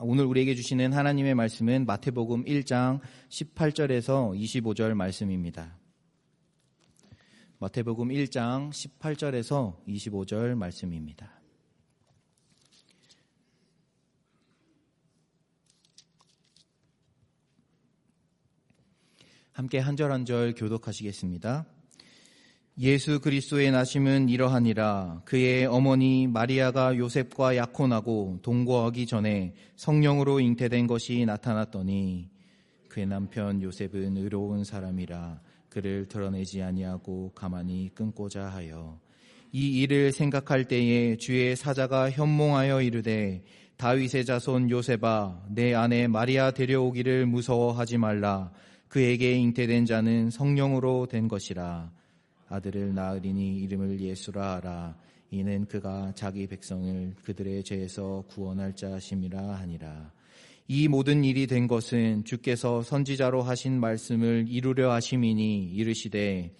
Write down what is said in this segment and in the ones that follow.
오늘 우리에게 주시는 하나님의 말씀은 마태복음 1장 18절에서 25절 말씀입니다. 마태복음 1장 18절에서 25절 말씀입니다. 함께 한 절 한 절 교독하시겠습니다. 예수 그리스도의 나심은 이러하니라. 그의 어머니 마리아가 요셉과 약혼하고 동거하기 전에 성령으로 잉태된 것이 나타났더니 그의 남편 요셉은 의로운 사람이라 그를 드러내지 아니하고 가만히 끊고자 하여 이 일을 생각할 때에 주의 사자가 현몽하여 이르되 다윗의 자손 요셉아 내 아내 마리아 데려오기를 무서워하지 말라. 그에게 잉태된 자는 성령으로 된 것이라 아들을 낳으리니 이름을 예수라 하라. 이는 그가 자기 백성을 그들의 죄에서 구원할 자심이라 하니라. 이 모든 일이 된 것은 주께서 선지자로 하신 말씀을 이루려 하심이니 이르시되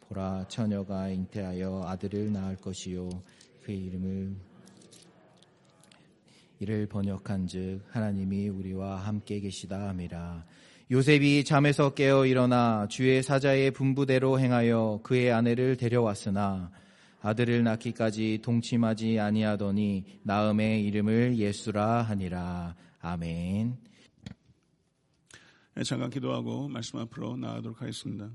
보라 처녀가 잉태하여 아들을 낳을 것이요 그의 이름을 이를 번역한즉 하나님이 우리와 함께 계시다 함이라. 요셉이 잠에서 깨어 일어나 주의 사자의 분부대로 행하여 그의 아내를 데려왔으나 아들을 낳기까지 동침하지 아니하더니 나음의 이름을 예수라 하니라. 아멘. 네, 잠깐 기도하고 말씀 앞으로 나아가도록 하겠습니다.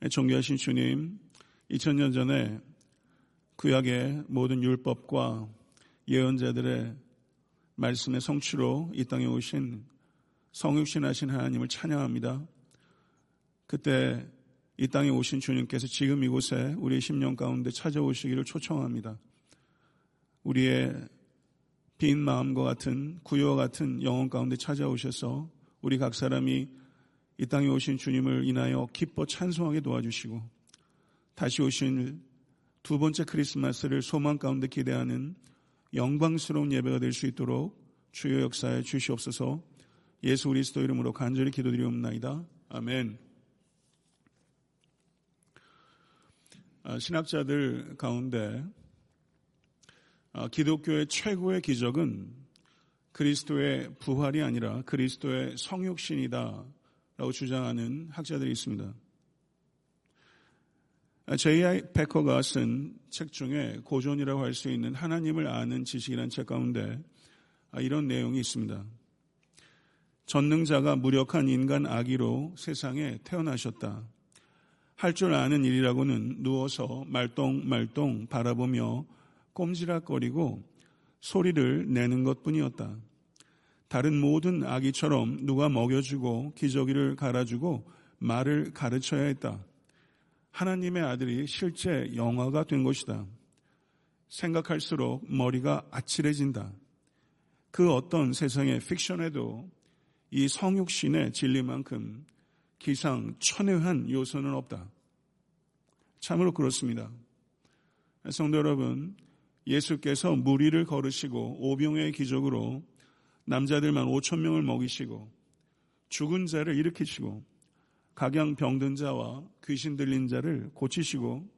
네, 존귀하신 주님, 2000년 전에 구약의 모든 율법과 예언자들의 말씀의 성취로 이 땅에 오신 성육신하신 하나님을 찬양합니다. 그때 이 땅에 오신 주님께서 지금 이곳에 우리의 심령 가운데 찾아오시기를 초청합니다. 우리의 빈 마음과 같은 구유와 같은 영혼 가운데 찾아오셔서 우리 각 사람이 이 땅에 오신 주님을 인하여 기뻐 찬송하게 도와주시고 다시 오신 두 번째 크리스마스를 소망 가운데 기대하는 영광스러운 예배가 될 수 있도록 주여 역사에 주시옵소서 예수 그리스도 이름으로 간절히 기도드리옵나이다. 아멘. 아, 신학자들 가운데 아, 기독교의 최고의 기적은 그리스도의 부활이 아니라 그리스도의 성육신이다 라고 주장하는 학자들이 있습니다. J.I. 베커가 쓴 책 중에 고전이라고 할 수 있는 하나님을 아는 지식이라는 책 가운데 아, 이런 내용이 있습니다. 전능자가 무력한 인간 아기로 세상에 태어나셨다. 할 줄 아는 일이라고는 누워서 말똥말똥 바라보며 꼼지락거리고 소리를 내는 것 뿐이었다. 다른 모든 아기처럼 누가 먹여주고 기저귀를 갈아주고 말을 가르쳐야 했다. 하나님의 아들이 실제 영화가 된 것이다. 생각할수록 머리가 아찔해진다. 그 어떤 세상의 픽션에도 이 성육신의 진리만큼 기상 천외한 요소는 없다. 참으로 그렇습니다. 성도 여러분, 예수께서 무리를 걸으시고 오병의 기적으로 남자들만 5천 명을 먹이시고 죽은 자를 일으키시고 각양 병든 자와 귀신 들린 자를 고치시고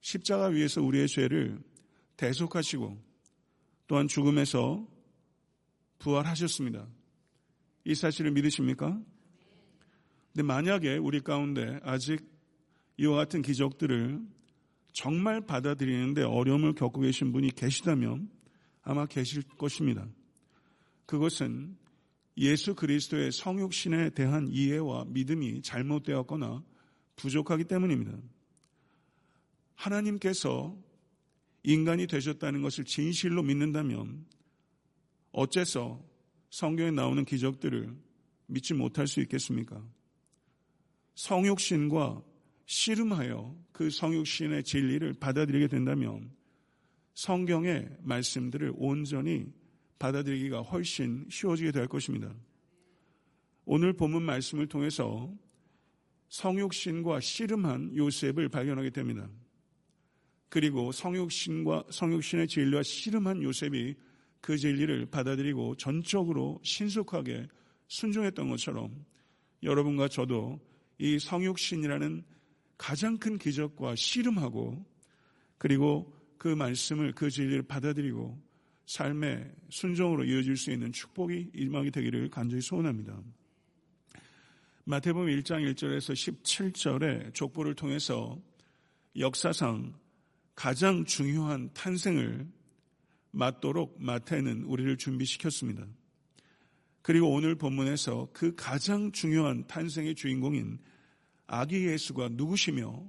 십자가 위에서 우리의 죄를 대속하시고 또한 죽음에서 부활하셨습니다. 이 사실을 믿으십니까? 근데 만약에 우리 가운데 아직 이와 같은 기적들을 정말 받아들이는데 어려움을 겪고 계신 분이 계시다면 아마 계실 것입니다. 그것은 예수 그리스도의 성육신에 대한 이해와 믿음이 잘못되었거나 부족하기 때문입니다. 하나님께서 인간이 되셨다는 것을 진실로 믿는다면 어째서 성경에 나오는 기적들을 믿지 못할 수 있겠습니까? 성육신과 씨름하여 그 성육신의 진리를 받아들이게 된다면 성경의 말씀들을 온전히 받아들이기가 훨씬 쉬워지게 될 것입니다. 오늘 본문 말씀을 통해서 성육신과 씨름한 요셉을 발견하게 됩니다. 그리고 성육신과 성육신의 진리와 씨름한 요셉이 그 진리를 받아들이고 전적으로 신속하게 순종했던 것처럼 여러분과 저도 이 성육신이라는 가장 큰 기적과 씨름하고 그리고 그 말씀을 그 진리를 받아들이고 삶의 순종으로 이어질 수 있는 축복이 임하게 되기를 간절히 소원합니다. 마태복음 1장 1절에서 17절의 족보를 통해서 역사상 가장 중요한 탄생을 맞도록 마태는 우리를 준비시켰습니다. 그리고 오늘 본문에서 그 가장 중요한 탄생의 주인공인 아기 예수가 누구시며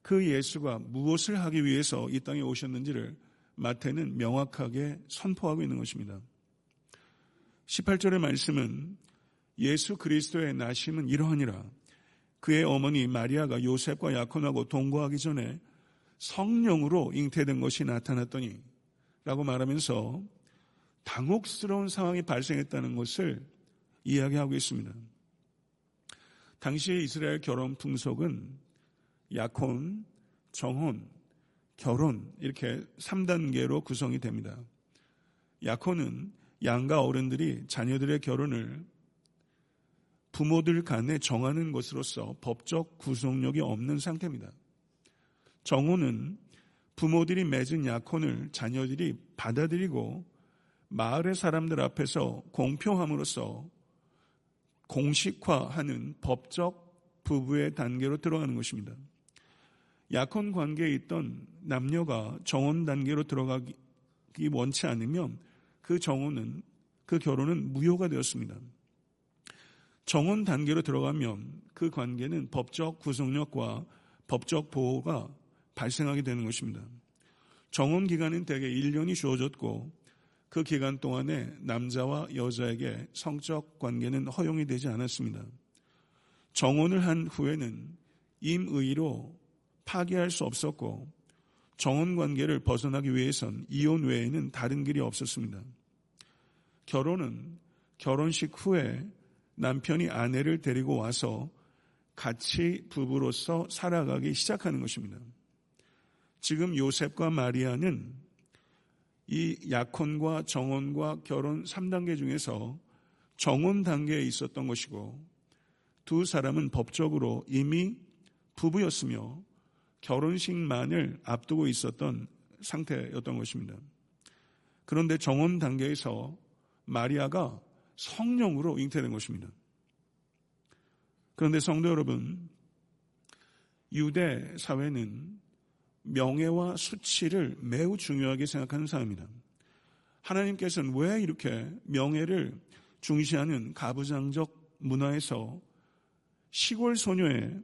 그 예수가 무엇을 하기 위해서 이 땅에 오셨는지를 마태는 명확하게 선포하고 있는 것입니다. 18절의 말씀은 예수 그리스도의 나심은 이러하니라. 그의 어머니 마리아가 요셉과 약혼하고 동거하기 전에 성령으로 잉태된 것이 나타났더니 라고 말하면서 당혹스러운 상황이 발생했다는 것을 이야기하고 있습니다. 당시의 이스라엘 결혼 풍속은 약혼, 정혼, 결혼 이렇게 3단계로 구성이 됩니다. 약혼은 양가 어른들이 자녀들의 결혼을 부모들 간에 정하는 것으로서 법적 구속력이 없는 상태입니다. 정혼은 부모들이 맺은 약혼을 자녀들이 받아들이고 마을의 사람들 앞에서 공표함으로써 공식화하는 법적 부부의 단계로 들어가는 것입니다. 약혼 관계에 있던 남녀가 정혼 단계로 들어가기 원치 않으면 그 정혼은 그 결혼은 무효가 되었습니다. 정혼 단계로 들어가면 그 관계는 법적 구속력과 법적 보호가 발생하게 되는 것입니다. 정혼 기간은 대개 1년이 주어졌고 그 기간 동안에 남자와 여자에게 성적 관계는 허용이 되지 않았습니다. 정혼을 한 후에는 임의로 파기할 수 없었고 정혼 관계를 벗어나기 위해선 이혼 외에는 다른 길이 없었습니다. 결혼은 결혼식 후에 남편이 아내를 데리고 와서 같이 부부로서 살아가기 시작하는 것입니다. 지금 요셉과 마리아는 이 약혼과 정혼과 결혼 3단계 중에서 정혼 단계에 있었던 것이고 두 사람은 법적으로 이미 부부였으며 결혼식만을 앞두고 있었던 상태였던 것입니다. 그런데 정혼 단계에서 마리아가 성령으로 잉태된 것입니다. 그런데 성도 여러분, 유대 사회는 명예와 수치를 매우 중요하게 생각하는 사람입니다. 하나님께서는 왜 이렇게 명예를 중시하는 가부장적 문화에서 시골 소녀의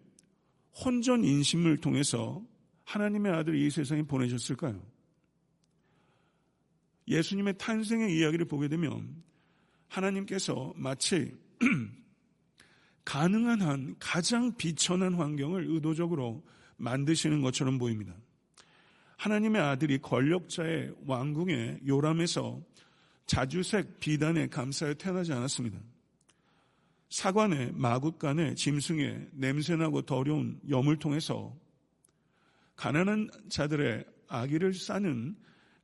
혼전 인심을 통해서 하나님의 아들을 이 세상에 보내셨을까요? 예수님의 탄생의 이야기를 보게 되면 하나님께서 마치 가능한 한 가장 비천한 환경을 의도적으로 만드시는 것처럼 보입니다. 하나님의 아들이 권력자의 왕궁의 요람에서 자주색 비단에 감싸여 태어나지 않았습니다. 사관의 마굿간의 짐승의 냄새나고 더러운 염을 통해서 가난한 자들의 아기를 싸는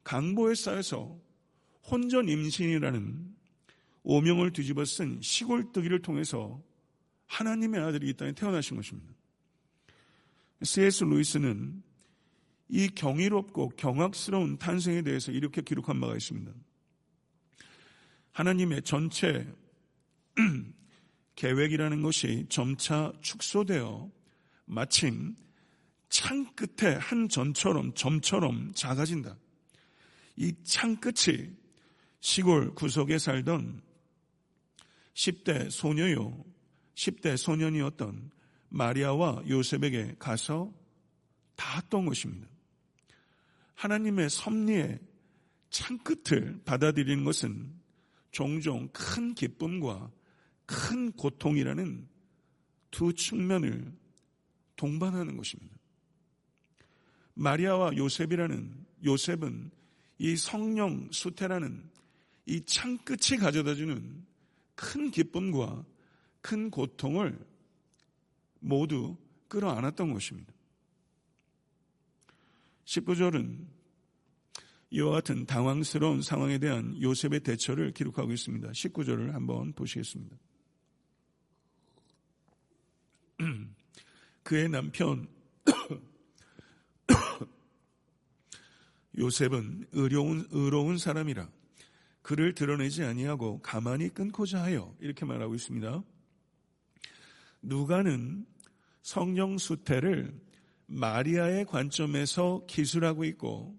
강보에 쌓여서 혼전 임신이라는 오명을 뒤집어 쓴 시골뜨기를 통해서 하나님의 아들이 이 땅에 태어나신 것입니다. C.S. 루이스는 이 경이롭고 경악스러운 탄생에 대해서 이렇게 기록한 바가 있습니다. 하나님의 전체 계획이라는 것이 점차 축소되어 마침 창 끝에 한 전처럼 점처럼 작아진다. 이 창 끝이 시골 구석에 살던 10대 소녀요, 10대 소년이었던 마리아와 요셉에게 가서 닿았던 것입니다. 하나님의 섭리의 창 끝을 받아들이는 것은 종종 큰 기쁨과 큰 고통이라는 두 측면을 동반하는 것입니다. 마리아와 요셉이라는 요셉은 이 성령 수태라는 이 창끝이 가져다 주는 큰 기쁨과 큰 고통을 모두 끌어안았던 것입니다. 19절은 이와 같은 당황스러운 상황에 대한 요셉의 대처를 기록하고 있습니다. 19절을 한번 보시겠습니다. 그의 남편 요셉은 의로운, 의로운 사람이라 그를 드러내지 아니하고 가만히 끊고자 하여 이렇게 말하고 있습니다. 누가는 성령 수태를 마리아의 관점에서 기술하고 있고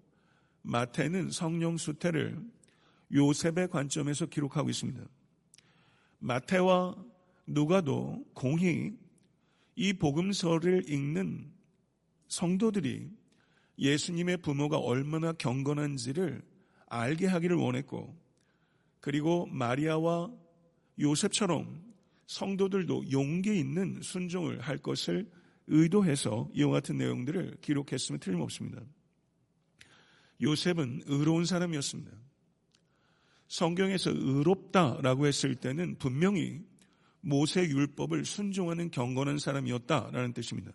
마태는 성령 수태를 요셉의 관점에서 기록하고 있습니다. 마태와 누가도 공히 이 복음서를 읽는 성도들이 예수님의 부모가 얼마나 경건한지를 알게 하기를 원했고 그리고 마리아와 요셉처럼 성도들도 용기 있는 순종을 할 것을 의도해서 이와 같은 내용들을 기록했으면 틀림없습니다. 요셉은 의로운 사람이었습니다. 성경에서 의롭다라고 했을 때는 분명히 모세 율법을 순종하는 경건한 사람이었다라는 뜻입니다.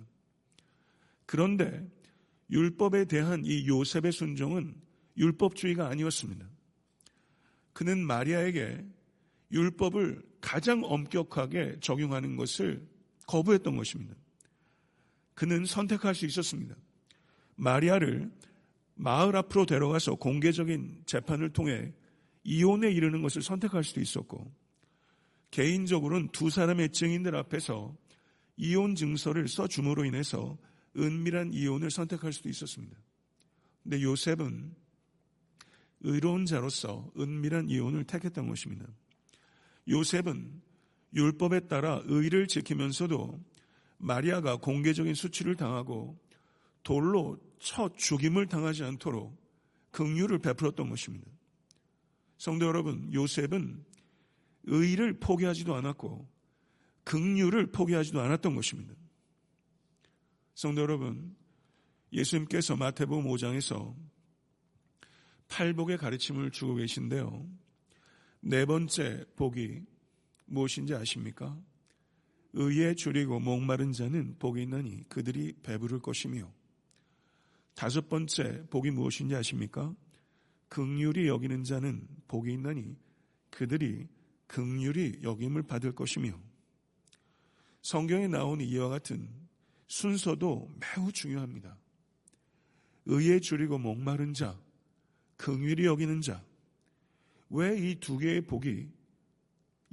그런데 율법에 대한 이 요셉의 순종은 율법주의가 아니었습니다. 그는 마리아에게 율법을 가장 엄격하게 적용하는 것을 거부했던 것입니다. 그는 선택할 수 있었습니다. 마리아를 마을 앞으로 데려가서 공개적인 재판을 통해 이혼에 이르는 것을 선택할 수도 있었고, 개인적으로는 두 사람의 증인들 앞에서 이혼 증서를 써줌으로 인해서 은밀한 이혼을 선택할 수도 있었습니다. 근데 요셉은 의로운 자로서 은밀한 이혼을 택했던 것입니다. 요셉은 율법에 따라 의를 지키면서도 마리아가 공개적인 수치를 당하고 돌로 쳐 죽임을 당하지 않도록 긍휼을 베풀었던 것입니다. 성도 여러분, 요셉은 의를 포기하지도 않았고 긍휼을 포기하지도 않았던 것입니다. 성도 여러분, 예수님께서 마태복음 5장에서 팔복의 가르침을 주고 계신데요. 네 번째 복이 무엇인지 아십니까? 의에 줄이고 목마른 자는 복이 있나니 그들이 배부를 것이며 다섯 번째 복이 무엇인지 아십니까? 극률이 여기는 자는 복이 있나니 그들이 극률이 여김을 받을 것이며 성경에 나오는 이와 같은 순서도 매우 중요합니다. 의에 줄이고 목마른 자, 긍휼히 여기는 자. 왜 이 두 개의 복이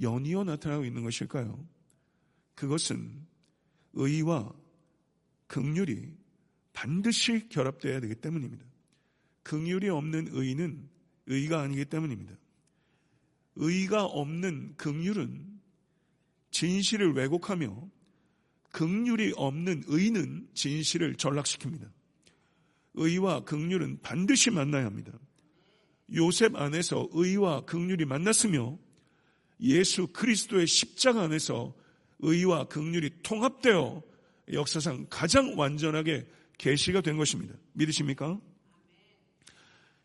연이어 나타나고 있는 것일까요? 그것은 의와 긍휼이 반드시 결합되어야 되기 때문입니다. 긍휼이 없는 의는 의가 아니기 때문입니다. 의가 없는 긍휼은 진실을 왜곡하며 긍휼이 없는 의는 진실을 전락시킵니다. 의와 긍휼은 반드시 만나야 합니다. 요셉 안에서 의와 극률이 만났으며 예수 그리스도의 십자가 안에서 의와 극률이 통합되어 역사상 가장 완전하게 계시가 된 것입니다. 믿으십니까?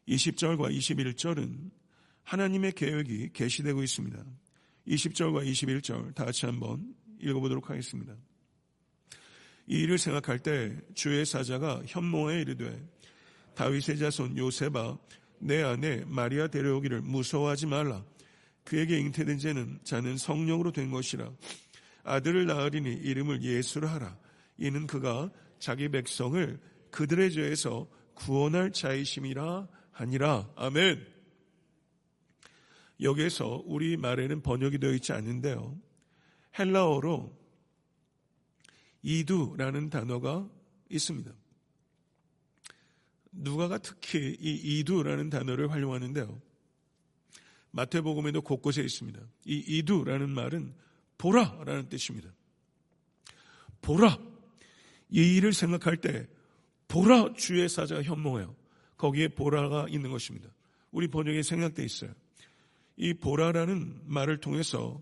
20절과 21절은 하나님의 계획이 계시되고 있습니다. 20절과 21절 다 같이 한번 읽어보도록 하겠습니다. 이 일을 생각할 때 주의 사자가 현모에 이르되 다윗의 자손 요셉아 내 안에 마리아 데려오기를 무서워하지 말라. 그에게 잉태된 죄는 자는 성령으로 된 것이라. 아들을 낳으리니 이름을 예수로 하라. 이는 그가 자기 백성을 그들의 죄에서 구원할 자이심이라 하니라. 아멘. 여기에서 우리 말에는 번역이 되어 있지 않는데요. 헬라어로 이두라는 단어가 있습니다. 누가가 특히 이 이두라는 단어를 활용하는데요. 마태복음에도 곳곳에 있습니다. 이 이두라는 말은 보라라는 뜻입니다. 보라. 이 일을 생각할 때 보라 주의 사자가 현몽해요. 거기에 보라가 있는 것입니다. 우리 번역에 생략되어 있어요. 이 보라라는 말을 통해서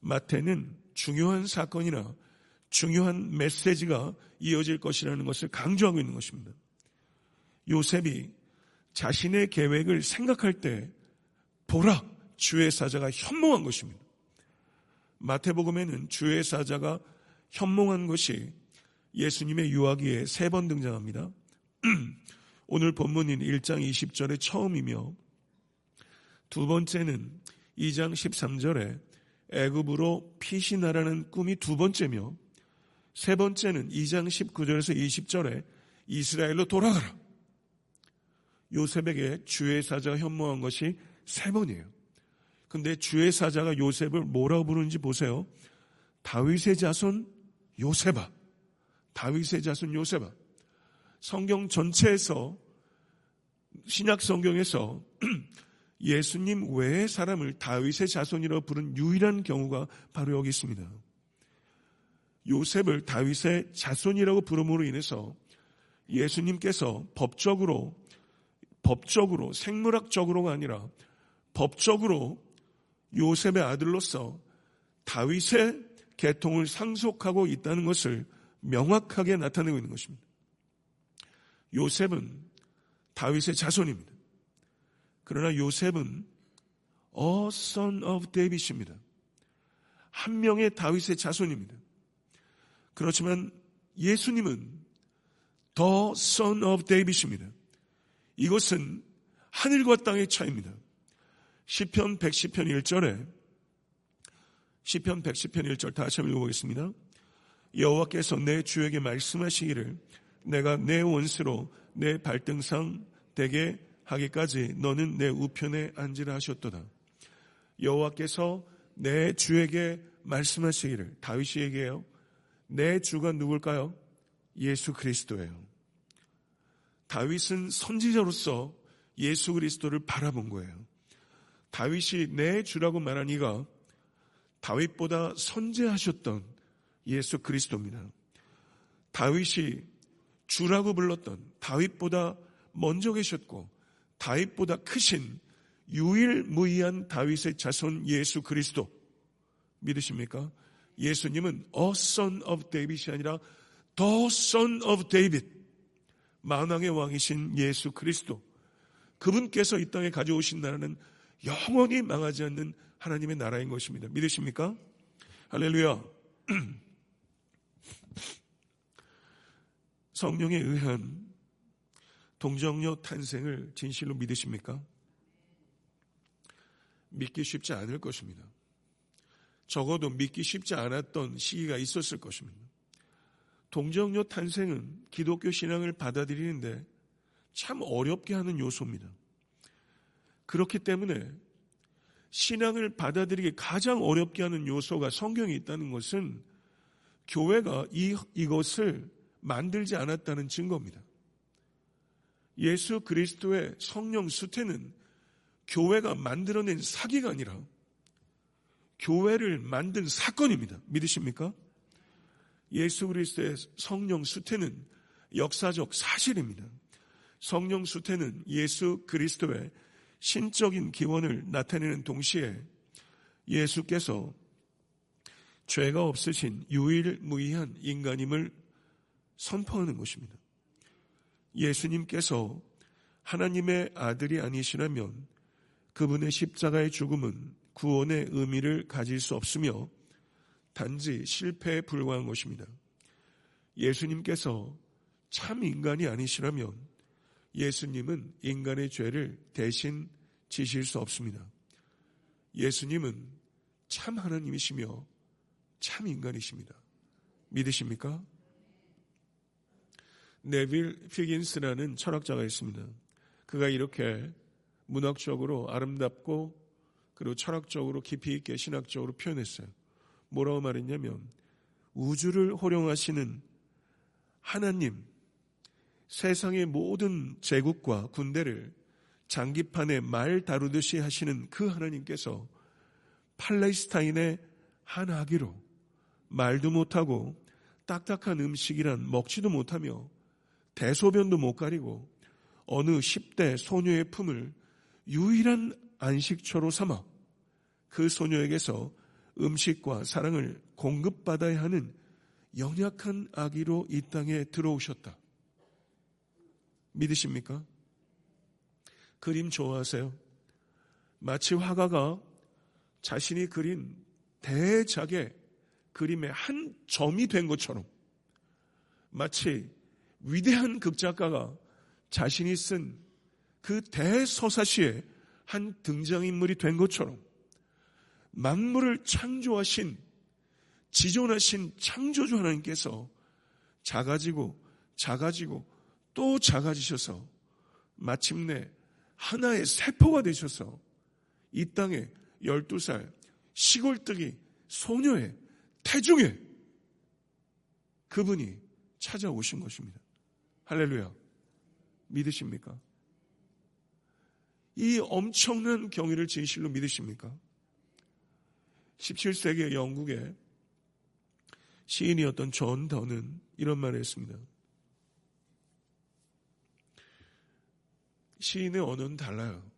마태는 중요한 사건이나 중요한 메시지가 이어질 것이라는 것을 강조하고 있는 것입니다. 요셉이 자신의 계획을 생각할 때 보라 주의 사자가 현몽한 것입니다. 마태복음에는 주의 사자가 현몽한 것이 예수님의 유아기에 세 번 등장합니다. 오늘 본문인 1장 20절의 처음이며 두 번째는 2장 13절에 애굽으로 피신하라는 꿈이 두 번째며 세 번째는 2장 19절에서 20절에 이스라엘로 돌아가라. 요셉에게 주의 사자가 현모한 것이 세 번이에요. 근데 주의 사자가 요셉을 뭐라고 부르는지 보세요. 다윗의 자손 요셉아. 다윗의 자손 요셉아. 성경 전체에서 신약 성경에서 예수님 외의 사람을 다윗의 자손이라고 부른 유일한 경우가 바로 여기 있습니다. 요셉을 다윗의 자손이라고 부름으로 인해서 예수님께서 법적으로 법적으로 생물학적으로가 아니라 법적으로 요셉의 아들로서 다윗의 계통을 상속하고 있다는 것을 명확하게 나타내고 있는 것입니다. 요셉은 다윗의 자손입니다. 그러나 요셉은 a son of David입니다. 한 명의 다윗의 자손입니다. 그렇지만 예수님은 the son of David입니다. 이것은 하늘과 땅의 차이입니다. 시편 110편 1절에 시편 110편 1절 다시 한번 읽어보겠습니다. 여호와께서 내 주에게 말씀하시기를 내가 내 원수로 내 발등상 되게 하기까지 너는 내 우편에 앉으라 하셨도다. 여호와께서 내 주에게 말씀하시기를 다윗이에게요. 내 주가 누굴까요? 예수 그리스도예요. 다윗은 선지자로서 예수 그리스도를 바라본 거예요. 다윗이 내 주라고 말한 이가 다윗보다 선제하셨던 예수 그리스도입니다. 다윗이 주라고 불렀던 다윗보다 먼저 계셨고 다윗보다 크신 유일무이한 다윗의 자손 예수 그리스도 믿으십니까? 예수님은 a son of David이 아니라 the son of David 만왕의 왕이신 예수 그리스도 그분께서 이 땅에 가져오신 나라는 영원히 망하지 않는 하나님의 나라인 것입니다. 믿으십니까? 할렐루야. 성령에 의한 동정녀 탄생을 진실로 믿으십니까? 믿기 쉽지 않을 것입니다. 적어도 믿기 쉽지 않았던 시기가 있었을 것입니다. 동정녀 탄생은 기독교 신앙을 받아들이는데 참 어렵게 하는 요소입니다. 그렇기 때문에 신앙을 받아들이기 가장 어렵게 하는 요소가 성경에 있다는 것은 교회가 이, 이것을 만들지 않았다는 증거입니다. 예수 그리스도의 성령 수태는 교회가 만들어낸 사기가 아니라 교회를 만든 사건입니다. 믿으십니까? 예수 그리스도의 성령 수태는 역사적 사실입니다. 성령 수태는 예수 그리스도의 신적인 기원을 나타내는 동시에 예수께서 죄가 없으신 유일무이한 인간임을 선포하는 것입니다. 예수님께서 하나님의 아들이 아니시라면 그분의 십자가의 죽음은 구원의 의미를 가질 수 없으며 단지 실패에 불과한 것입니다. 예수님께서 참 인간이 아니시라면 예수님은 인간의 죄를 대신 지실 수 없습니다. 예수님은 참 하나님이시며 참 인간이십니다. 믿으십니까? 네빌 피긴스라는 철학자가 있습니다. 그가 이렇게 문학적으로 아름답고 그리고 철학적으로 깊이 있게 신학적으로 표현했어요. 뭐라고 말했냐면 우주를 호령하시는 하나님, 세상의 모든 제국과 군대를 장기판에 말 다루듯이 하시는 그 하나님께서 팔레스타인의 한 아기로 말도 못하고 딱딱한 음식이란 먹지도 못하며 대소변도 못 가리고 어느 10대 소녀의 품을 유일한 안식처로 삼아 그 소녀에게서 음식과 사랑을 공급받아야 하는 연약한 아기로 이 땅에 들어오셨다. 믿으십니까? 그림 좋아하세요? 마치 화가가 자신이 그린 대작의 그림의 한 점이 된 것처럼 마치 위대한 극작가가 자신이 쓴 그 대서사시의 한 등장인물이 된 것처럼 만물을 창조하신 지존하신 창조주 하나님께서 작아지고 작아지고 또 작아지셔서 마침내 하나의 세포가 되셔서 이 땅에 12살 시골뜨기 소녀의 태중에 그분이 찾아오신 것입니다. 할렐루야. 믿으십니까? 이 엄청난 경이를 진실로 믿으십니까? 17세기 영국의 시인이었던 존 던은 이런 말을 했습니다. 시인의 언어는 달라요.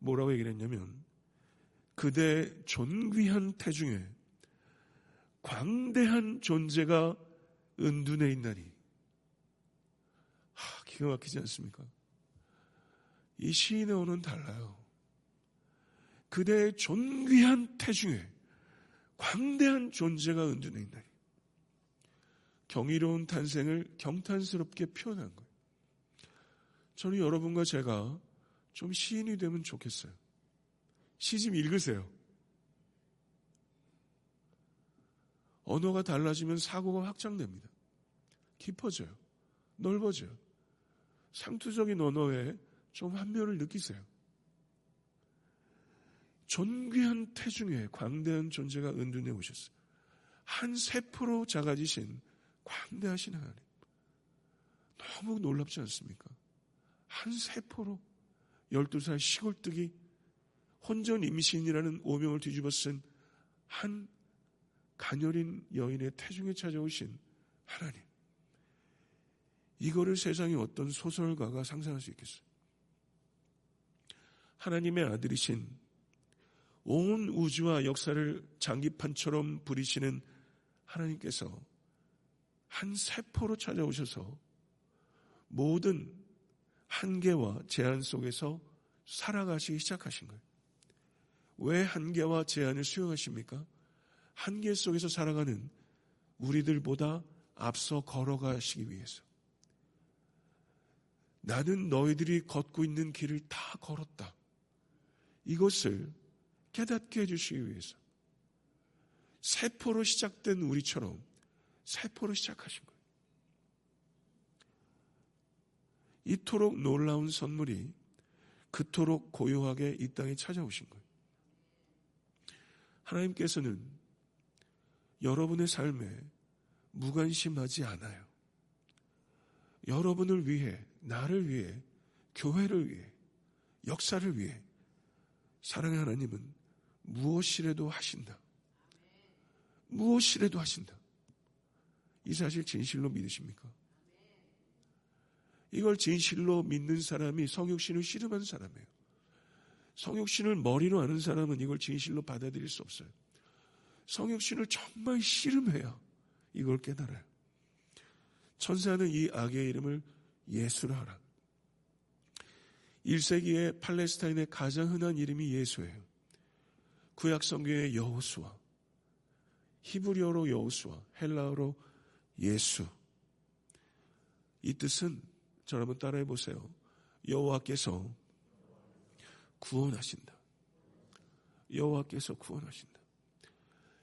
뭐라고 얘기를 했냐면 그대 존귀한 태중에 광대한 존재가 은둔해 있나니 하, 기가 막히지 않습니까? 이 시인의 언어는 달라요. 그대의 존귀한 태중에 광대한 존재가 은둔해 있나니 경이로운 탄생을 경탄스럽게 표현한 거예요. 저는 여러분과 제가 좀 시인이 되면 좋겠어요. 시 좀 읽으세요. 언어가 달라지면 사고가 확장됩니다. 깊어져요. 넓어져요. 상투적인 언어에 좀 환멸을 느끼세요. 존귀한 태중에 광대한 존재가 은둔해 오셨어요. 한 세포로 작아지신 광대하신 하나님. 너무 놀랍지 않습니까? 한 세포로 12살 시골뜨기 혼전 임신이라는 오명을 뒤집어 쓴 한 가녀린 여인의 태중에 찾아오신 하나님. 이거를 세상에 어떤 소설가가 상상할 수 있겠어요? 하나님의 아들이신 온 우주와 역사를 장기판처럼 부리시는 하나님께서 한 세포로 찾아오셔서 모든 한계와 제한 속에서 살아가시기 시작하신 거예요. 왜 한계와 제한을 수용하십니까? 한계 속에서 살아가는 우리들보다 앞서 걸어가시기 위해서. 나는 너희들이 걷고 있는 길을 다 걸었다. 이것을 깨닫게 해주시기 위해서. 세포로 시작된 우리처럼 세포로 시작하신 거예요. 이토록 놀라운 선물이 그토록 고요하게 이 땅에 찾아오신 거예요. 하나님께서는 여러분의 삶에 무관심하지 않아요. 여러분을 위해, 나를 위해, 교회를 위해, 역사를 위해 사랑의 하나님은 무엇이라도 하신다. 무엇이라도 하신다. 이 사실 진실로 믿으십니까? 이걸 진실로 믿는 사람이 성육신을 씨름한 사람이에요. 성육신을 머리로 아는 사람은 이걸 진실로 받아들일 수 없어요. 성육신을 정말 씨름해야 이걸 깨달아요. 천사는 이 악의 이름을 예수라 하라. 1세기의 팔레스타인의 가장 흔한 이름이 예수예요. 구약 성경의 여호수아, 히브리어로 여호수아, 헬라어로 예수. 이 뜻은 저 여러분 따라해 보세요. 여호와께서 구원하신다. 여호와께서 구원하신다.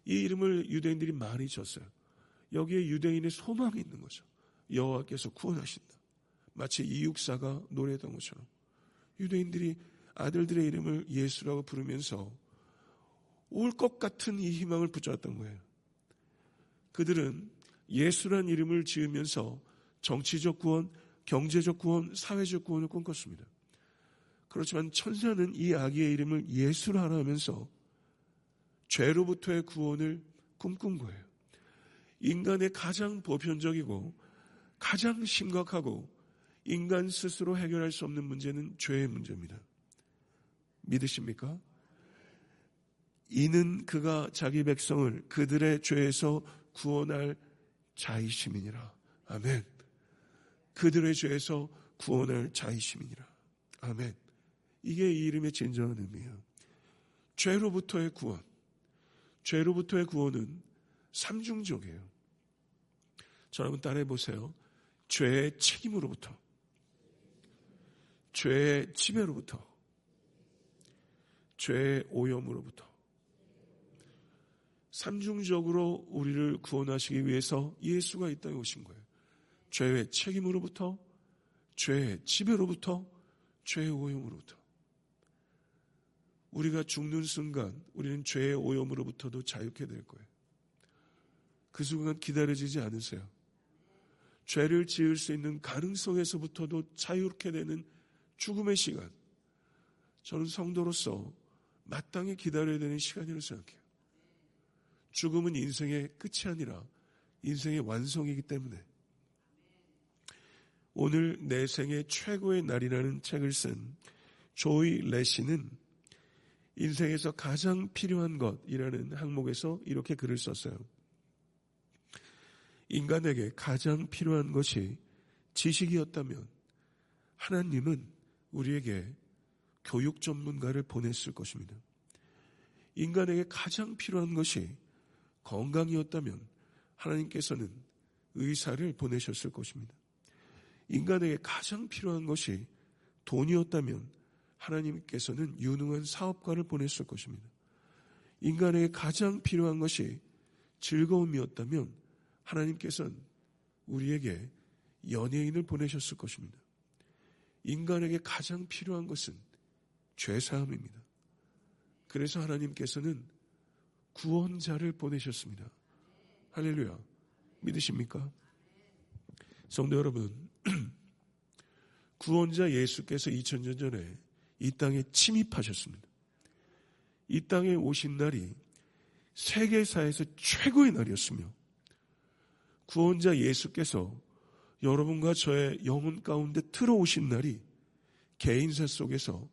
이 이름을 유대인들이 많이 줬어요. 여기에 유대인의 소망이 있는 거죠. 여호와께서 구원하신다. 마치 이육사가 노래했던 것처럼 유대인들이 아들들의 이름을 예수라고 부르면서 올 것 같은 이 희망을 붙잡았던 거예요. 그들은 예수란 이름을 지으면서 정치적 구원, 경제적 구원, 사회적 구원을 꿈꿨습니다. 그렇지만 천사는 이 아기의 이름을 예수라 하면서 죄로부터의 구원을 꿈꾼 거예요. 인간의 가장 보편적이고 가장 심각하고 인간 스스로 해결할 수 없는 문제는 죄의 문제입니다. 믿으십니까? 이는 그가 자기 백성을 그들의 죄에서 구원할 자이심이니라. 아멘. 그들의 죄에서 구원할 자이심이니라. 아멘. 이게 이 이름의 진정한 의미예요. 죄로부터의 구원. 죄로부터의 구원은 삼중적이에요. 저 여러분 따라해 보세요. 죄의 책임으로부터, 죄의 지배로부터, 죄의 오염으로부터, 삼중적으로 우리를 구원하시기 위해서 예수가 이 땅에 오신 거예요. 죄의 책임으로부터, 죄, 지배로부터 죄의 오염으로부터 우리가 죽는 순간 우리는 죄의 오염으로부터도 자유케 될 거예요. 그 순간 기다려지지 않으세요. 죄를 지을 수 있는 가능성에서부터도 자유롭게 되는 죽음의 시간. 저는 성도로서 마땅히 기다려야 되는 시간이라고 생각해요. 죽음은 인생의 끝이 아니라 인생의 완성이기 때문에 오늘 내 생의 최고의 날이라는 책을 쓴 조이 레시는 인생에서 가장 필요한 것이라는 항목에서 이렇게 글을 썼어요. 인간에게 가장 필요한 것이 지식이었다면 하나님은 우리에게 교육 전문가를 보냈을 것입니다. 인간에게 가장 필요한 것이 건강이었다면 하나님께서는 의사를 보내셨을 것입니다. 인간에게 가장 필요한 것이 돈이었다면 하나님께서는 유능한 사업가를 보냈을 것입니다. 인간에게 가장 필요한 것이 즐거움이었다면 하나님께서는 우리에게 연예인을 보내셨을 것입니다. 인간에게 가장 필요한 것은 죄사함입니다. 그래서 하나님께서는 구원자를 보내셨습니다. 할렐루야. 믿으십니까? 성도 여러분, 구원자 예수께서 2000년 전에 이 땅에 침입하셨습니다. 이 땅에 오신 날이 세계사에서 최고의 날이었으며 구원자 예수께서 여러분과 저의 영혼 가운데 들어오신 날이 개인사 속에서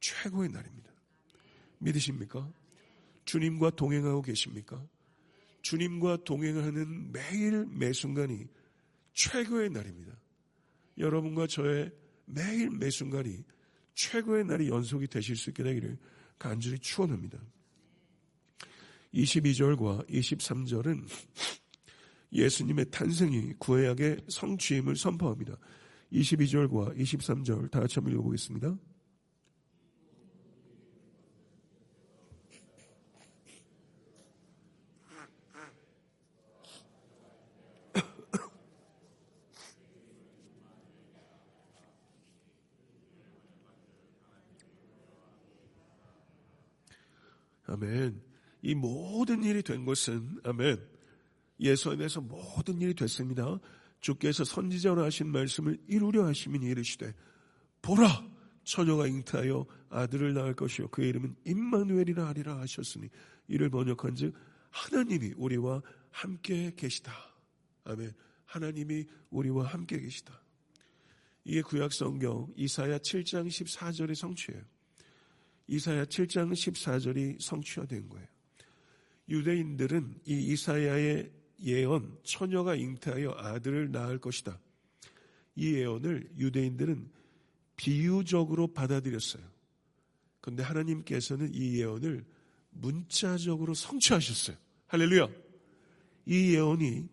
최고의 날입니다. 믿으십니까? 주님과 동행하고 계십니까? 주님과 동행하는 매일 매 순간이 최고의 날입니다. 여러분과 저의 매일 매 순간이 최고의 날이 연속이 되실 수 있게 되기를 간절히 축원합니다. 22절과 23절은 예수님의 탄생이 구약의 성취임을 선포합니다. 22절과 23절 다 같이 한번 읽어보겠습니다. 아멘. 이 모든 일이 된 것은 아멘. 예수 안에서 모든 일이 됐습니다. 주께서 선지자로 하신 말씀을 이루려 하시면 이르시되 보라 처녀가 잉태하여 아들을 낳을 것이요 그의 이름은 임마누엘이라 하리라 하셨으니 이를 번역한즉 하나님이 우리와 함께 계시다. 아멘. 하나님이 우리와 함께 계시다. 이게 구약 성경 이사야 7장 14절의 성취예요. 이사야 7장 14절이 성취화된 거예요. 유대인들은 이 이사야의 예언, 처녀가 잉태하여 아들을 낳을 것이다. 이 예언을 유대인들은 비유적으로 받아들였어요. 그런데 하나님께서는 이 예언을 문자적으로 성취하셨어요. 할렐루야. 이 예언이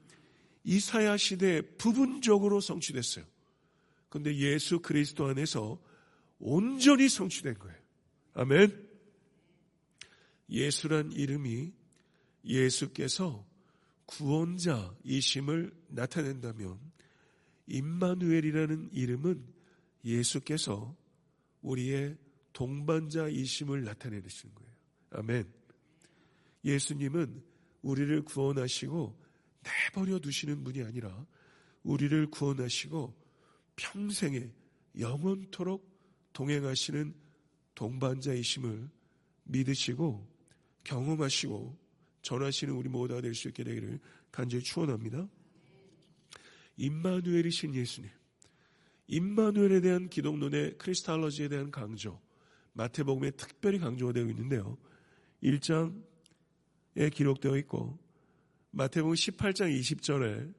이사야 시대에 부분적으로 성취됐어요. 그런데 예수 그리스도 안에서 온전히 성취된 거예요. 아멘. 예수란 이름이 예수께서 구원자이심을 나타낸다면 임마누엘이라는 이름은 예수께서 우리의 동반자이심을 나타내시는 거예요. 아멘. 예수님은 우리를 구원하시고 내버려 두시는 분이 아니라 우리를 구원하시고 평생에 영원토록 동행하시는 동반자이심을 믿으시고 경험하시고 전하시는 우리 모두가 될 수 있게 되기를 간절히 축원합니다. 임마누엘이신 예수님. 임마누엘에 대한 기독론의 크리스탈러지에 대한 강조. 마태복음에 특별히 강조가 되어 있는데요. 1장에 기록되어 있고 마태복음 18장 20절에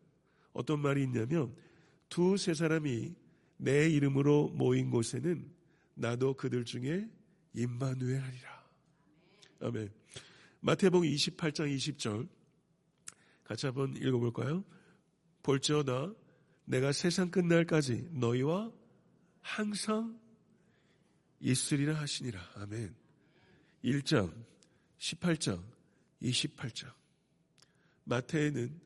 어떤 말이 있냐면 두 세 사람이 내 이름으로 모인 곳에는 나도 그들 중에 임마누엘 하리라. 아멘. 마태복음 28장 20절 같이 한번 읽어볼까요? 볼지어다 내가 세상 끝날까지 너희와 항상 있으리라 하시니라. 아멘. 1장, 18장, 28장. 마태에는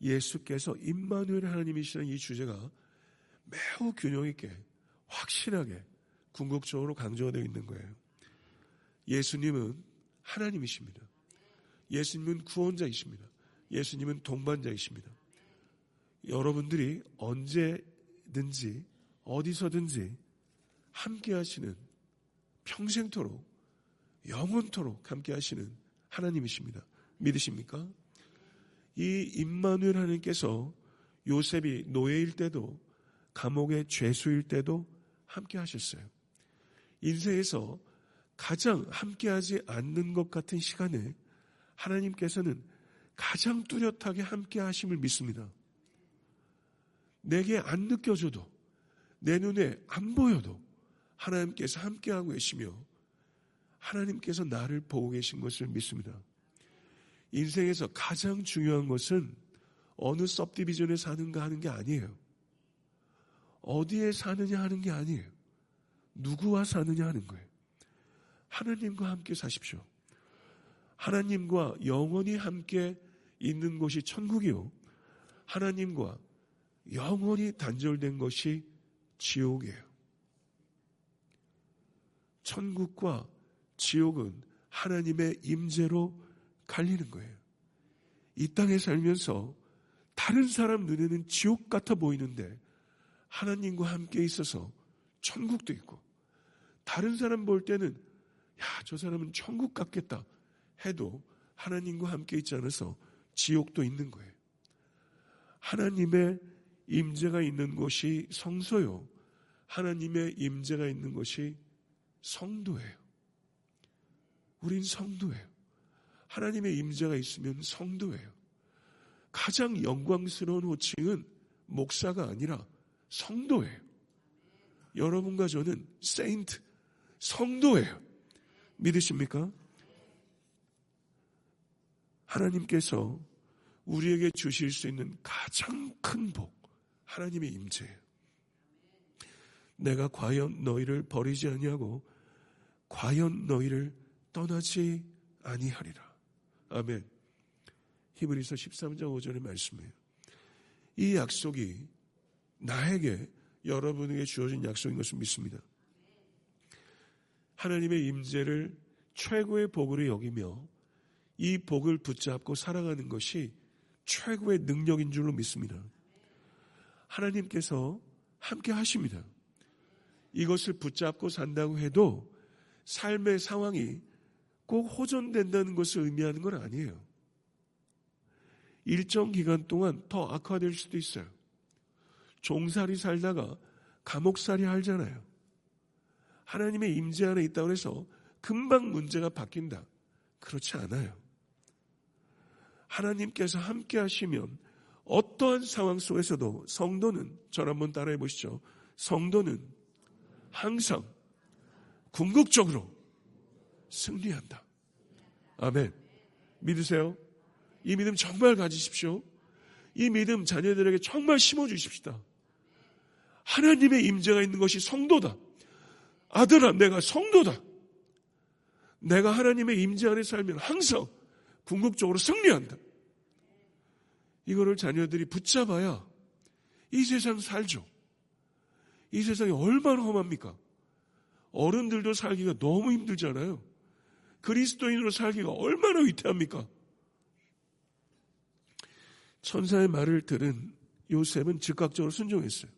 예수께서 임마누엘 하나님이시라는 이 주제가 매우 균형 있게 확실하게 궁극적으로 강조가 되어 있는 거예요. 예수님은 하나님이십니다. 예수님은 구원자이십니다. 예수님은 동반자이십니다. 여러분들이 언제든지 어디서든지 함께 하시는 평생토록 영원토록 함께 하시는 하나님이십니다. 믿으십니까? 이 임마누엘 하나님께서 요셉이 노예일 때도 감옥의 죄수일 때도 함께 하셨어요. 인생에서 가장 함께하지 않는 것 같은 시간에 하나님께서는 가장 뚜렷하게 함께 하심을 믿습니다. 내게 안 느껴져도 내 눈에 안 보여도 하나님께서 함께하고 계시며 하나님께서 나를 보고 계신 것을 믿습니다. 인생에서 가장 중요한 것은 어느 섭디비전에 사는가 하는 게 아니에요. 어디에 사느냐 하는 게 아니에요. 누구와 사느냐 하는 거예요. 하나님과 함께 사십시오. 하나님과 영원히 함께 있는 곳이 천국이요. 하나님과 영원히 단절된 것이 지옥이에요. 천국과 지옥은 하나님의 임재로 갈리는 거예요. 이 땅에 살면서 다른 사람 눈에는 지옥 같아 보이는데 하나님과 함께 있어서 천국도 있고 다른 사람 볼 때는 야, 저 사람은 천국 같겠다 해도 하나님과 함께 있지 않아서 지옥도 있는 거예요. 하나님의 임재가 있는 곳이 성소요. 하나님의 임재가 있는 곳이 성도예요. 우린 성도예요. 하나님의 임재가 있으면 성도예요. 가장 영광스러운 호칭은 목사가 아니라 성도예요. 여러분과 저는 세인트, 성도예요. 믿으십니까? 하나님께서 우리에게 주실 수 있는 가장 큰 복, 하나님의 임재예요. 내가 과연 너희를 버리지 아니하고 과연 너희를 떠나지 아니하리라. 아멘. 히브리서 13장 5절의 말씀이에요. 이 약속이 나에게 여러분에게 주어진 약속인 것을 믿습니다. 하나님의 임재를 최고의 복으로 여기며 이 복을 붙잡고 살아가는 것이 최고의 능력인 줄로 믿습니다. 하나님께서 함께 하십니다. 이것을 붙잡고 산다고 해도 삶의 상황이 꼭 호전된다는 것을 의미하는 건 아니에요. 일정 기간 동안 더 악화될 수도 있어요. 종살이 살다가 감옥살이 하잖아요. 하나님의 임재 안에 있다고 해서 금방 문제가 바뀐다. 그렇지 않아요. 하나님께서 함께 하시면 어떠한 상황 속에서도 성도는 저를 한번 따라해 보시죠. 성도는 항상 궁극적으로 승리한다. 아멘. 믿으세요? 이 믿음 정말 가지십시오. 이 믿음 자녀들에게 정말 심어 주십시다. 하나님의 임재가 있는 것이 성도다. 아들아, 내가 성도다. 내가 하나님의 임재 안에 살면 항상 궁극적으로 승리한다. 이거를 자녀들이 붙잡아야 이 세상 살죠. 이 세상이 얼마나 험합니까? 어른들도 살기가 너무 힘들잖아요. 그리스도인으로 살기가 얼마나 위태합니까? 천사의 말을 들은 요셉은 즉각적으로 순종했어요.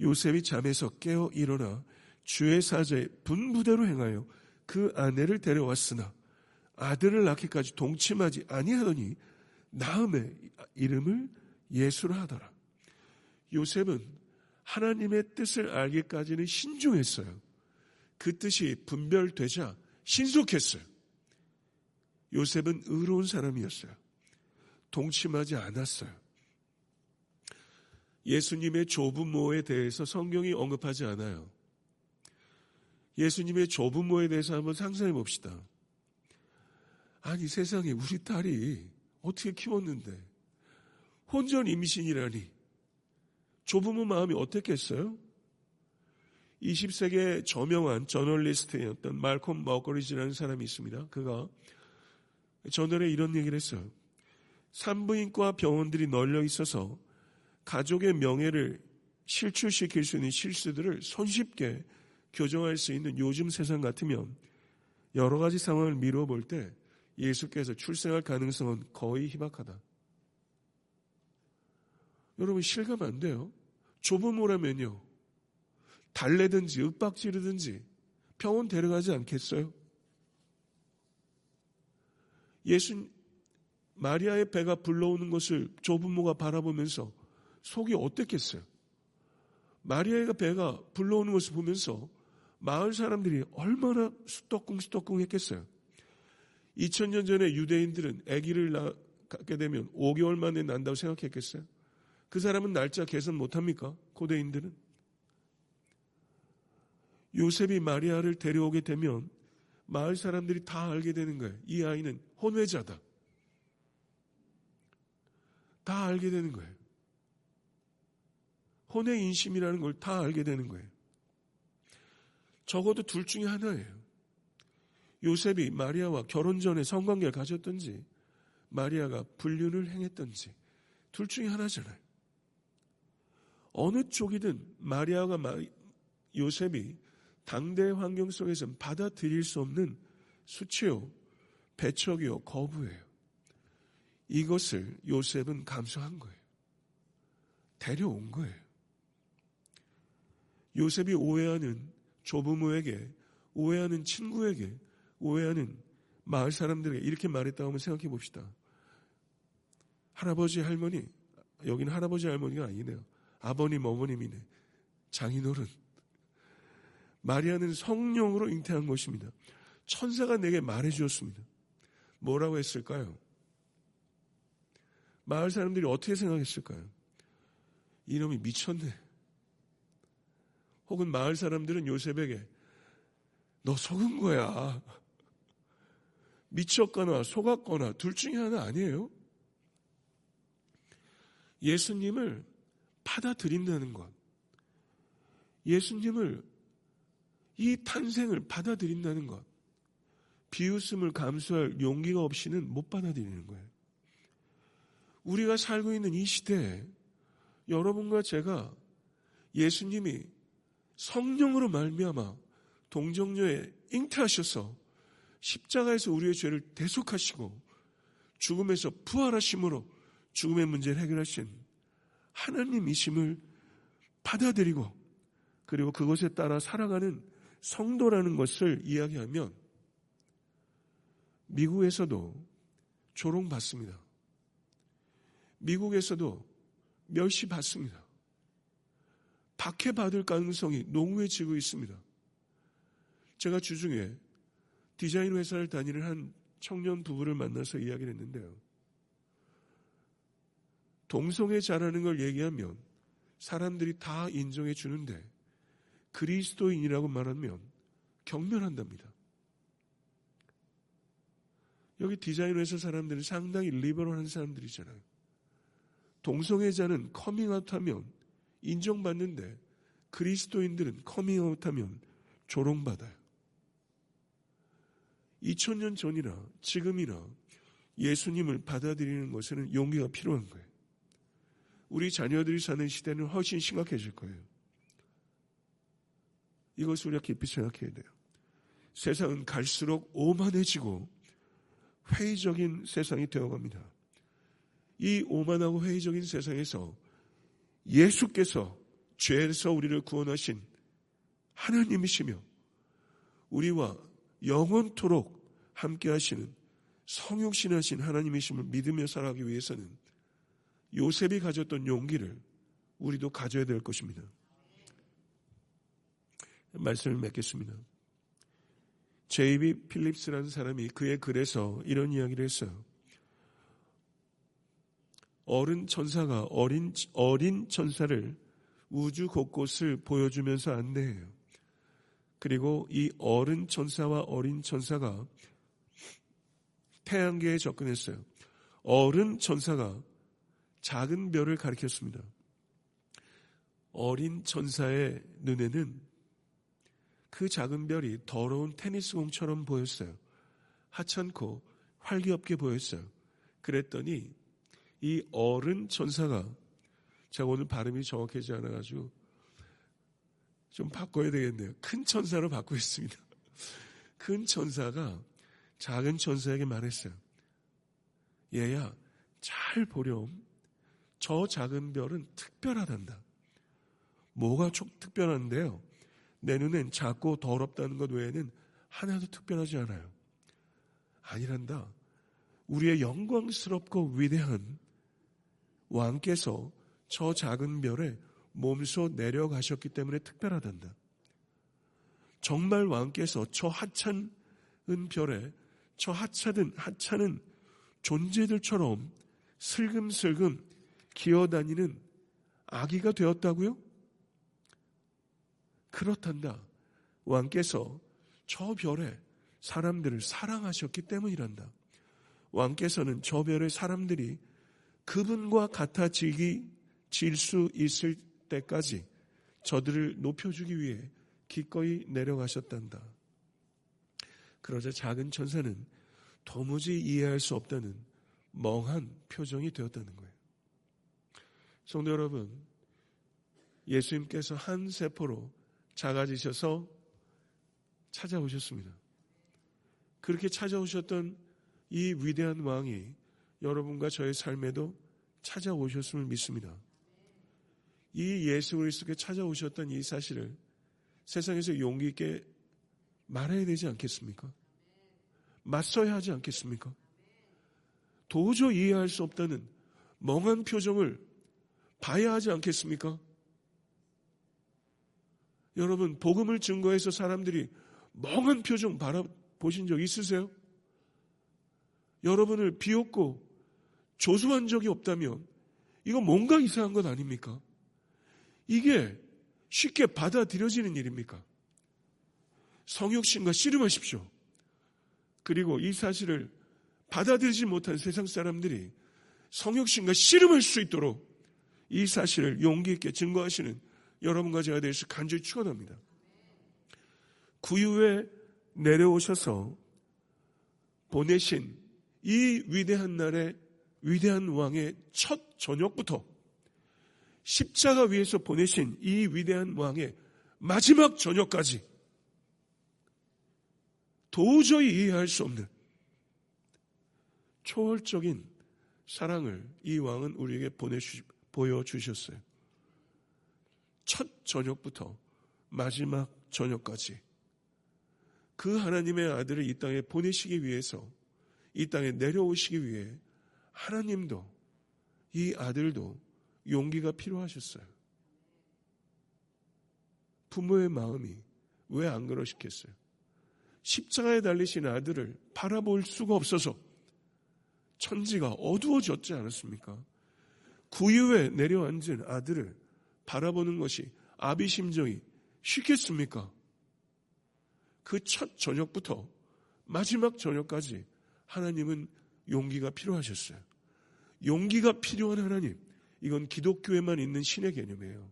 요셉이 잠에서 깨어 일어나 주의 사자의 분부대로 행하여 그 아내를 데려왔으나 아들을 낳기까지 동침하지 아니하더니 나음의 이름을 예수라 하더라. 요셉은 하나님의 뜻을 알기까지는 신중했어요. 그 뜻이 분별되자 신속했어요. 요셉은 의로운 사람이었어요. 동침하지 않았어요. 예수님의 조부모에 대해서 성경이 언급하지 않아요. 예수님의 조부모에 대해서 한번 상상해 봅시다. 아니 세상에 우리 딸이 어떻게 키웠는데 혼전 임신이라니 조부모 마음이 어땠겠어요? 20세기의 저명한 저널리스트였던 말콤 머거리지라는 사람이 있습니다. 그가 저널에 이런 얘기를 했어요. 산부인과 병원들이 널려 있어서 가족의 명예를 실추시킬 수 있는 실수들을 손쉽게 교정할 수 있는 요즘 세상 같으면 여러 가지 상황을 미루어 볼 때 예수께서 출생할 가능성은 거의 희박하다. 여러분 실감 안 돼요. 좁은 오라면요. 달래든지 윽박 지르든지 병원 데려가지 않겠어요? 예수 마리아의 배가 불러오는 것을 조부모가 바라보면서 속이 어땠겠어요? 마리아의 배가 불러오는 것을 보면서 마을 사람들이 얼마나 수떡궁 수떡궁 했겠어요? 2000년 전에 유대인들은 아기를 낳게 되면 5개월 만에 난다고 생각했겠어요? 그 사람은 날짜 계산 못합니까? 고대인들은? 요셉이 마리아를 데려오게 되면 마을 사람들이 다 알게 되는 거예요. 이 아이는 혼외자다. 다 알게 되는 거예요. 혼외 인심이라는 걸 다 알게 되는 거예요. 적어도 둘 중에 하나예요. 요셉이 마리아와 결혼 전에 성관계를 가졌던지 마리아가 불륜을 행했던지 둘 중에 하나잖아요. 어느 쪽이든 마리아가 요셉이 당대 환경 속에서는 받아들일 수 없는 수치요, 배척이요, 거부예요. 이것을 요셉은 감수한 거예요. 데려온 거예요. 요셉이 오해하는 조부모에게, 오해하는 친구에게, 오해하는 마을 사람들에게 이렇게 말했다고 한번 생각해 봅시다. 할아버지, 할머니, 여기는 할아버지, 할머니가 아니네요. 아버님, 어머님이네. 장인어른. 마리아는 성령으로 잉태한 것입니다. 천사가 내게 말해 주었습니다. 뭐라고 했을까요? 마을 사람들이 어떻게 생각했을까요? 이놈이 미쳤네. 혹은 마을 사람들은 요셉에게 너 속은 거야. 미쳤거나 속았거나 둘 중에 하나 아니에요? 예수님을 받아들인다는 것. 예수님을 이 탄생을 받아들인다는 것. 비웃음을 감수할 용기가 없이는 못 받아들이는 거예요. 우리가 살고 있는 이 시대에 여러분과 제가 예수님이 성령으로 말미암아 동정녀에 잉태하셔서 십자가에서 우리의 죄를 대속하시고 죽음에서 부활하심으로 죽음의 문제를 해결하신 하나님이심을 받아들이고 그리고 그것에 따라 살아가는 성도라는 것을 이야기하면 미국에서도 조롱받습니다. 미국에서도 멸시받습니다. 박해받을 가능성이 농후해지고 있습니다. 제가 주중에 디자인 회사를 다니는 한 청년 부부를 만나서 이야기를 했는데요. 동성애 잘하는 걸 얘기하면 사람들이 다 인정해 주는데 그리스도인이라고 말하면 경멸한답니다. 여기 디자인 회사 사람들은 상당히 리버럴한 사람들이잖아요. 동성애자는 커밍아웃하면 인정받는데 그리스도인들은 커밍아웃하면 조롱받아요. 2000년 전이나 지금이나 예수님을 받아들이는 것에는 용기가 필요한 거예요. 우리 자녀들이 사는 시대는 훨씬 심각해질 거예요. 이것을 우리가 깊이 생각해야 돼요. 세상은 갈수록 오만해지고 회의적인 세상이 되어갑니다. 이 오만하고 회의적인 세상에서 예수께서 죄에서 우리를 구원하신 하나님이시며 우리와 영원토록 함께 하시는 성육신하신 하나님이심을 믿으며 살아가기 위해서는 요셉이 가졌던 용기를 우리도 가져야 될 것입니다. 말씀을 맺겠습니다. 제이비 필립스라는 사람이 그의 글에서 이런 이야기를 했어요. 어른 천사가 어린, 어린 천사를 우주 곳곳을 보여주면서 안내해요. 그리고 이 어른 천사와 어린 천사가 태양계에 접근했어요. 어른 천사가 작은 별을 가리켰습니다. 어린 천사의 눈에는 그 작은 별이 더러운 테니스공처럼 보였어요. 하찮고 활기 없게 보였어요. 그랬더니 이 어른 천사가 제가 오늘 발음이 정확하지 않아가지고 좀 바꿔야 되겠네요. 큰 천사로 바꾸겠습니다. 큰 천사가 작은 천사에게 말했어요. 얘야, 잘 보렴. 저 작은 별은 특별하단다. 뭐가 çok 특별한데요? 내 눈엔 작고 더럽다는 것 외에는 하나도 특별하지 않아요. 아니란다. 우리의 영광스럽고 위대한 왕께서 저 작은 별에 몸소 내려가셨기 때문에 특별하단다. 정말 왕께서 저 하찮은 별에 저 하찮은 하찮은 존재들처럼 슬금슬금 기어다니는 아기가 되었다고요? 그렇단다. 왕께서 저 별에 사람들을 사랑하셨기 때문이란다. 왕께서는 저 별의 사람들이 그분과 같아지기 질 수 있을 때까지 저들을 높여주기 위해 기꺼이 내려가셨단다. 그러자 작은 천사는 도무지 이해할 수 없다는 멍한 표정이 되었다는 거예요. 성도 여러분, 예수님께서 한 세포로 작아지셔서 찾아오셨습니다. 그렇게 찾아오셨던 이 위대한 왕이 여러분과 저의 삶에도 찾아오셨음을 믿습니다. 이 예수 그리스도께 찾아오셨던 이 사실을 세상에서 용기 있게 말해야 되지 않겠습니까? 맞서야 하지 않겠습니까? 도저히 이해할 수 없다는 멍한 표정을 봐야 하지 않겠습니까? 여러분, 복음을 증거해서 사람들이 멍한 표정 바라보신 적 있으세요? 여러분을 비웃고 조수한 적이 없다면 이거 뭔가 이상한 것 아닙니까? 이게 쉽게 받아들여지는 일입니까? 성욕심과 씨름하십시오. 그리고 이 사실을 받아들이지 못한 세상 사람들이 성욕심과 씨름할 수 있도록 이 사실을 용기 있게 증거하시는 여러분과 제가 될수 간절히 축원합니다. 구유에 내려오셔서 보내신 이 위대한 날의 위대한 왕의 첫 저녁부터 십자가 위에서 보내신 이 위대한 왕의 마지막 저녁까지 도저히 이해할 수 없는 초월적인 사랑을 이 왕은 우리에게 보내주, 보여주셨어요. 첫 저녁부터 마지막 저녁까지 그 하나님의 아들을 이 땅에 보내시기 위해서 이 땅에 내려오시기 위해 하나님도 이 아들도 용기가 필요하셨어요. 부모의 마음이 왜 안 그러시겠어요? 십자가에 달리신 아들을 바라볼 수가 없어서 천지가 어두워졌지 않았습니까? 구유에 내려앉은 아들을 바라보는 것이 아비 심정이 쉽겠습니까? 그 첫 저녁부터 마지막 저녁까지 하나님은 용기가 필요하셨어요. 용기가 필요한 하나님. 이건 기독교에만 있는 신의 개념이에요.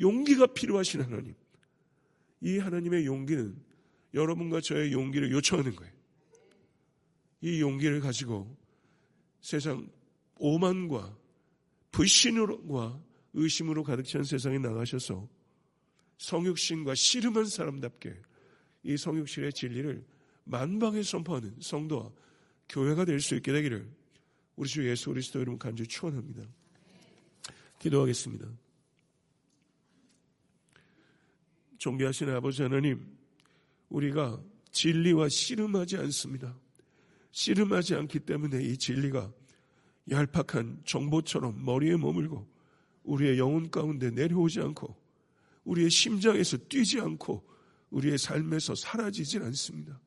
용기가 필요하신 하나님. 이 하나님의 용기는 여러분과 저의 용기를 요청하는 거예요. 이 용기를 가지고 세상 오만과 불신과 의심으로 가득 찬 세상에 나가셔서 성육신과 씨름한 사람답게 이 성육신의 진리를 만방에 선포하는 성도와 교회가 될 수 있게 되기를 우리 주 예수 그리스도 이름 간절히 축원합니다. 기도하겠습니다. 존귀하신 아버지 하나님, 우리가 진리와 씨름하지 않습니다. 씨름하지 않기 때문에 이 진리가 얄팍한 정보처럼 머리에 머물고 우리의 영혼 가운데 내려오지 않고 우리의 심장에서 뛰지 않고 우리의 삶에서 사라지질 않습니다.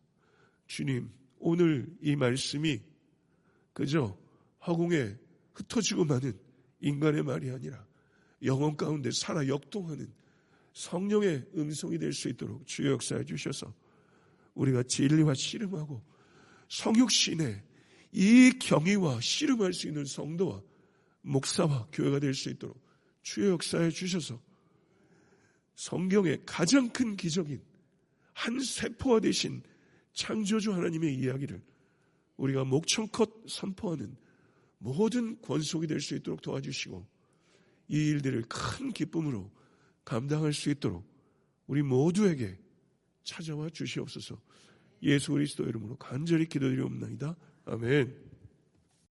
주님, 오늘 이 말씀이 그저 허공에 흩어지고 마는 인간의 말이 아니라 영혼 가운데 살아 역동하는 성령의 음성이 될 수 있도록 주여 역사해 주셔서 우리가 진리와 씨름하고 성육신의 이 경의와 씨름할 수 있는 성도와 목사와 교회가 될 수 있도록 주여 역사해 주셔서 성경의 가장 큰 기적인 한 세포화 되신 창조주 하나님의 이야기를 우리가 목청껏 선포하는 모든 권속이 될 수 있도록 도와주시고 이 일들을 큰 기쁨으로 감당할 수 있도록 우리 모두에게 찾아와 주시옵소서. 예수 그리스도 이름으로 간절히 기도드리옵나이다. 아멘.